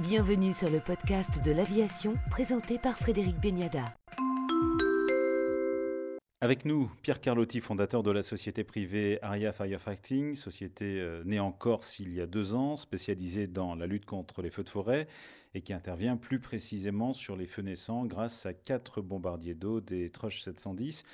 Bienvenue sur le podcast de l'aviation présenté par Frédéric Beniada. Avec nous, Pierre Carlotti, fondateur de la société privée Aria Firefighting, société euh, née en Corse il y a deux ans, spécialisée dans la lutte contre les feux de forêt et qui intervient plus précisément sur les feux naissants grâce à quatre bombardiers d'eau des Trush 710.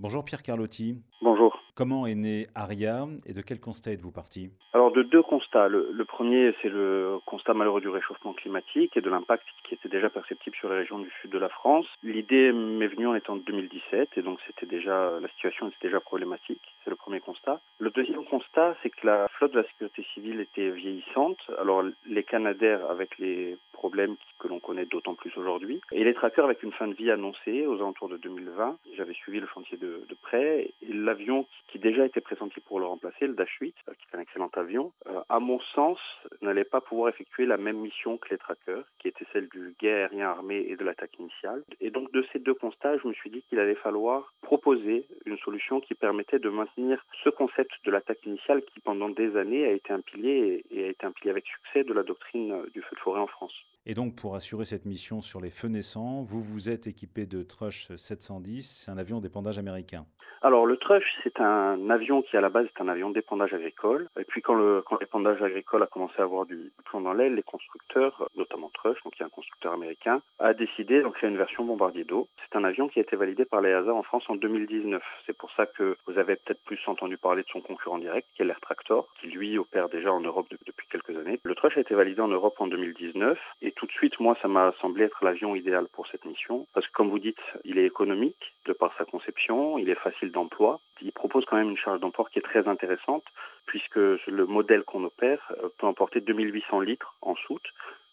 Bonjour Pierre Carlotti. Bonjour. Comment est né ARIA et de quel constat êtes-vous parti? Alors de deux constats. Le, premier, c'est le constat malheureux du réchauffement climatique et de l'impact qui était déjà perceptible sur les régions du sud de la France. L'idée m'est venue en étant 2017 et donc c'était déjà la situation était déjà problématique. C'est le premier constat. Le deuxième constat, c'est que la flotte de la sécurité civile était vieillissante. Alors les Canadaires avec les problèmes que l'on connaît d'autant plus aujourd'hui et les trackers avec une fin de vie annoncée aux alentours de 2020. J'avais suivi le chantier de, de près l'avion qui déjà était pressenti pour le remplacer, le Dash 8, euh, qui est un excellent avion, euh, à mon sens, n'allait pas pouvoir effectuer la même mission que les trackers, qui était celle du guet aérien armé et de l'attaque initiale. Et donc de ces deux constats, je me suis dit qu'il allait falloir proposer une solution qui permettait de maintenir ce concept de l'attaque initiale qui pendant des années a été un pilier et a été un pilier avec succès de la doctrine euh, du feu de forêt en France. Et donc pour assurer cette mission sur les feux naissants, vous vous êtes équipé de Trush 710, c'est un avion d'épandage américain. Alors le Trush, c'est un avion qui à la base est un avion d'épandage agricole. Et puis quand le quand l'épandage agricole a commencé à avoir du plomb dans l'aile, les constructeurs, notamment Trush, donc il y a un constructeur américain, a décidé d'en créer une version bombardier d'eau. C'est un avion qui a été validé par l'EASA en France en 2019. C'est pour ça que vous avez peut-être plus entendu parler de son concurrent direct, qui est l'Air Tractor, qui lui opère déjà en Europe depuis quelques années. Le Trush a été validé en Europe en 2019 et tout de suite, moi, ça m'a semblé être l'avion idéal pour cette mission parce que comme vous dites, il est économique de par sa conception, il est facile d'emploi. Il propose quand même une charge d'emport qui est très intéressante puisque le modèle qu'on opère euh, peut emporter 2800 litres en soute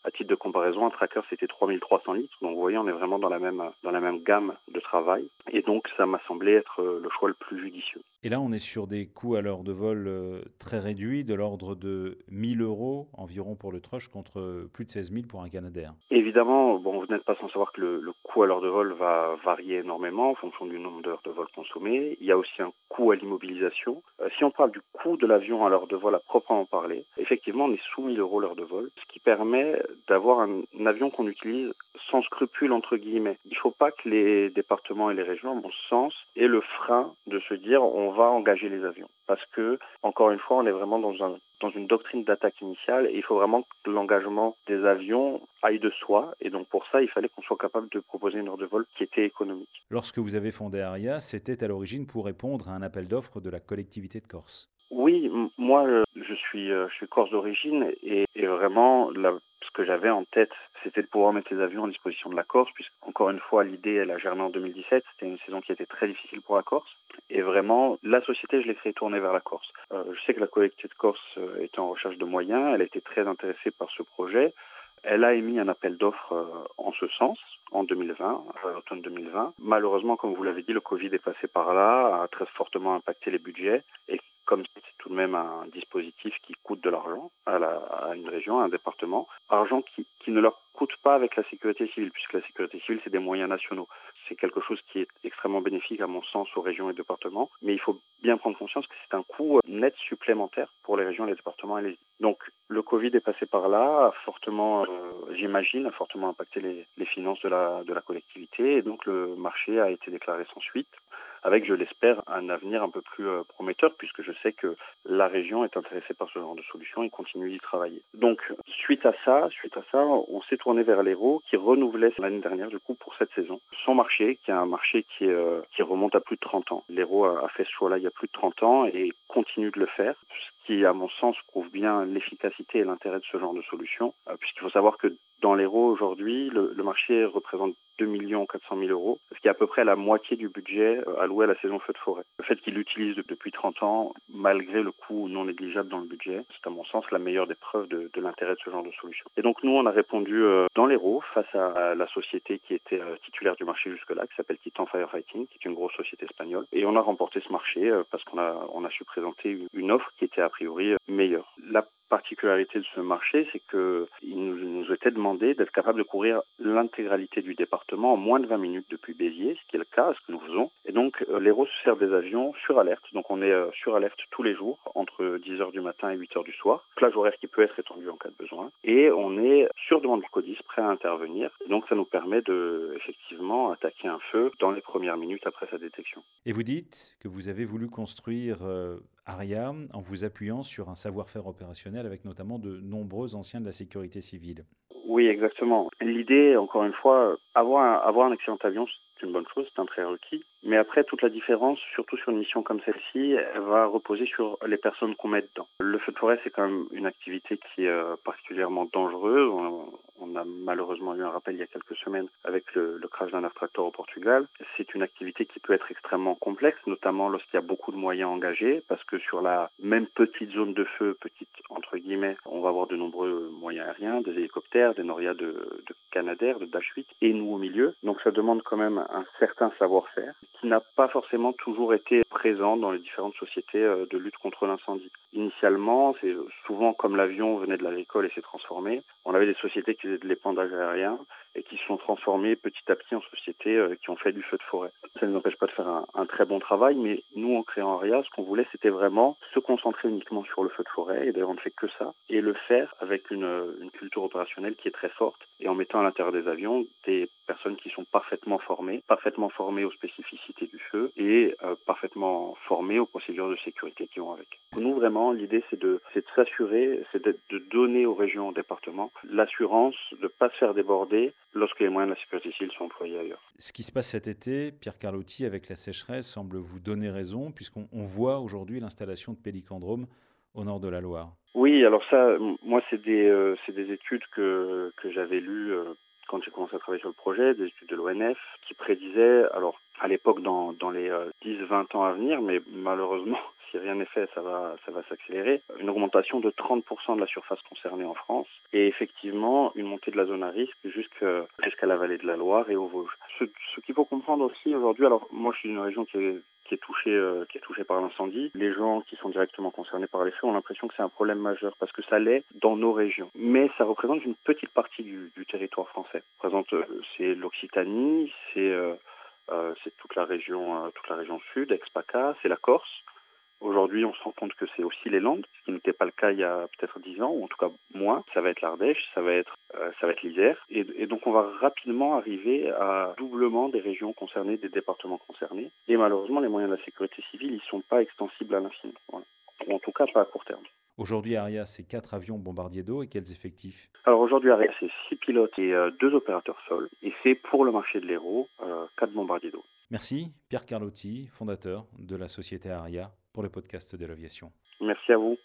à titre de comparaison, un tracker c'était 3300 litres. Donc vous voyez, on est vraiment dans la même dans la même gamme de travail. Et donc ça m'a semblé être euh, le choix le plus judicieux. Et là, on est sur des coûts à l'heure de vol euh, très réduits, de l'ordre de 1000 euros environ pour le Trush contre plus de 16 000 pour un Canadair. Évidemment, bon, vous n'êtes pas sans savoir que le, le coût à l'heure de vol va varier énormément en fonction du nombre d'heures de vol consommées. Il y a aussi un coût à l'immobilisation. Euh, si on parle du coût de l'avion à l'heure de vol à proprement parler, effectivement, on est sous 1000 euros l'heure de vol, ce qui permet d'avoir un, avion qu'on utilise sans scrupule entre guillemets. Il ne faut pas que les départements et les régions, à mon sens, aient le frein de se dire on va engager les avions. Parce que, encore une fois, on est vraiment dans, un, dans une doctrine d'attaque initiale et il faut vraiment que l'engagement des avions aille de soi. Et donc pour ça, il fallait qu'on soit capable de proposer une heure de vol qui était économique. Lorsque vous avez fondé ARIA, c'était à l'origine pour répondre à un appel d'offres de la collectivité de Corse. Oui, moi je suis, euh, je suis corse d'origine et, vraiment ce que j'avais en tête, c'était de pouvoir mettre les avions à disposition de la Corse, puisque encore une fois l'idée elle a germé en 2017, c'était une saison qui était très difficile pour la Corse et vraiment la société je l'ai fait tourner vers la Corse. Euh, je sais que la collectivité de Corse euh, était en recherche de moyens, elle été très intéressée par ce projet. Elle a émis un appel d'offres euh, en ce sens en 2020, à l'automne 2020. Malheureusement, comme vous l'avez dit, le Covid est passé par là, a très fortement impacté les budgets et comme tout de même un dispositif qui coûte de l'argent à, une région, à un département, argent qui, ne leur coûte pas avec la sécurité civile, puisque la sécurité civile, c'est des moyens nationaux. C'est quelque chose qui est extrêmement bénéfique, à mon sens, aux régions et départements, mais il faut bien prendre conscience que c'est un coût net supplémentaire pour les régions, les départements et les Donc, le Covid est passé par là, a fortement, euh, j'imagine, a fortement impacté les, les finances de la, de la collectivité, et donc le marché a été déclaré sans suite avec, je l'espère, un avenir un peu plus euh, prometteur, puisque je sais que la région est intéressée par ce genre de solution et continue d'y travailler. Donc, suite à ça, suite à ça, on s'est tourné vers l'Hérault, qui renouvelait l'année dernière, du coup, pour cette saison, son marché, qui est un marché qui, euh, remonte à plus de 30 ans. L'Hérault a, fait ce choix-là il y a plus de 30 ans et continue de le faire, qui, à mon sens, prouve bien l'efficacité et l'intérêt de ce genre de solution, euh, puisqu'il faut savoir que dans l'Hérault aujourd'hui, le, marché représente 2 400 000 euros, ce qui est à peu près la moitié du budget alloué à la saison feu de forêt. Le fait qu'il l'utilise depuis 30 ans, malgré le coût non négligeable dans le budget, c'est à mon sens la meilleure des preuves de, l'intérêt de ce genre de solution. Et donc nous, on a répondu euh, dans l'Hérault face à, à, la société qui était euh, titulaire du marché jusque-là, qui s'appelle Titan Firefighting, qui est une grosse société espagnole, et on a remporté ce marché euh, parce qu'on a, on a su présenter une offre qui était a priori meilleure. La particularité de ce marché, c'est qu'il nous, nous était demandé d'être capable de couvrir l'intégralité du département en moins de 20 minutes depuis Béziers, ce qui est le cas, ce que nous faisons. Et donc, euh, l'Hérault se sert des avions sur alerte. Donc, on est euh, sur alerte tous les jours, entre 10h du matin et 8h du soir. Plage horaire qui peut être étendue en cas de besoin. Et on est sur demande du CODIS, prêt à intervenir. donc, ça nous permet de, effectivement, attaquer un feu dans les premières minutes après sa détection. Et vous dites que vous avez voulu construire euh, ARIA en vous appuyant sur un savoir-faire opérationnel avec notamment de nombreux anciens de la sécurité civile. Oui, exactement. L'idée, encore une fois, avoir un, excellent avion, c'est une bonne chose, c'est un prérequis. Mais après, toute la différence, surtout sur une mission comme celle-ci, elle va reposer sur les personnes qu'on met dedans. Le feu de forêt, c'est quand même une activité qui est euh, particulièrement dangereuse. On, a malheureusement eu un rappel il y a quelques semaines avec le, le crash d'un air tractor au Portugal. C'est une activité qui peut être extrêmement complexe, notamment lorsqu'il y a beaucoup de moyens engagés, parce que sur la même petite zone de feu, petite guillemets, on va avoir de nombreux moyens aériens, des hélicoptères, des norias de, de Canadair, de Dash 8, et nous au milieu. Donc ça demande quand même un certain savoir-faire qui n'a pas forcément toujours été présent dans les différentes sociétés euh, de lutte contre l'incendie. Initialement, c'est souvent comme l'avion venait de l'agricole et s'est transformé, on avait des sociétés qui faisaient de l'épandage aérien et qui se sont transformées petit à petit en sociétés euh, qui ont fait du feu de forêt. Ça ne nous empêche pas de faire un, très bon travail, mais nous, en créant ARIA, ce qu'on voulait, c'était vraiment se concentrer uniquement sur le feu de forêt, et d'ailleurs on ne fait que ça, et le faire avec une culture opérationnelle qui est très forte, et en mettant à l'intérieur des avions des personnes qui sont parfaitement formées, parfaitement formées aux spécificités du feu, et euh, parfaitement formées aux procédures de sécurité qui vont avec. Nous, vraiment, l'idée, c'est de, de s'assurer, c'est de, de donner aux régions, aux départements, l'assurance de ne pas se faire déborder lorsque les moyens de la sécurité civile sont employés ailleurs. Ce qui se passe cet été, Pierre Carlotti, avec la sécheresse, semble vous donner raison, puisqu'on voit aujourd'hui l'installation de pélicandromes au nord de la Loire. Oui, alors ça, moi, c'est des, euh, des études que, que j'avais lues euh, quand j'ai commencé à travailler sur le projet, des études de l'ONF, qui prédisaient, alors à l'époque dans, dans les euh, 10-20 ans à venir, mais malheureusement, si rien n'est fait, ça va, s'accélérer, une augmentation de 30% de la surface concernée en France, et effectivement une montée de la zone à risque jusqu'à la vallée de la Loire et aux Vosges. Ce, qu'il faut comprendre aussi aujourd'hui, alors moi je suis d'une région qui est qui euh, par l'incendie. Les gens qui sont directement concernés par les feux ont l'impression que c'est un problème majeur parce que ça l'est dans nos régions. Mais ça représente une petite partie du, territoire français. Représente euh, c'est l'Occitanie, c'est euh, c'est toute la région toute la région sud, ex-PACA, c'est la Corse. Aujourd'hui, on se rend compte que c'est aussi les Landes, ce qui n'était pas le cas il y a peut-être dix ans, ou en tout cas moins. Ça va être l'Ardèche, ça va être, euh, ça va être l'Isère, et, et, donc on va rapidement arriver à doublement des régions concernées, des départements concernés. Et malheureusement, les moyens de la sécurité civile, ils sont pas extensibles à l'infini, voilà. ou en tout cas pas à court terme. Aujourd'hui, Aria, c'est quatre avions bombardiers d'eau et quels effectifs? Alors aujourd'hui, Aria, c'est six pilotes et euh, deux opérateurs sol, et c'est pour le marché de l'Hérault, euh, quatre bombardiers d'eau. Merci, Pierre Carlotti, fondateur de la société Aria, pour le podcast de l'aviation. Merci à vous.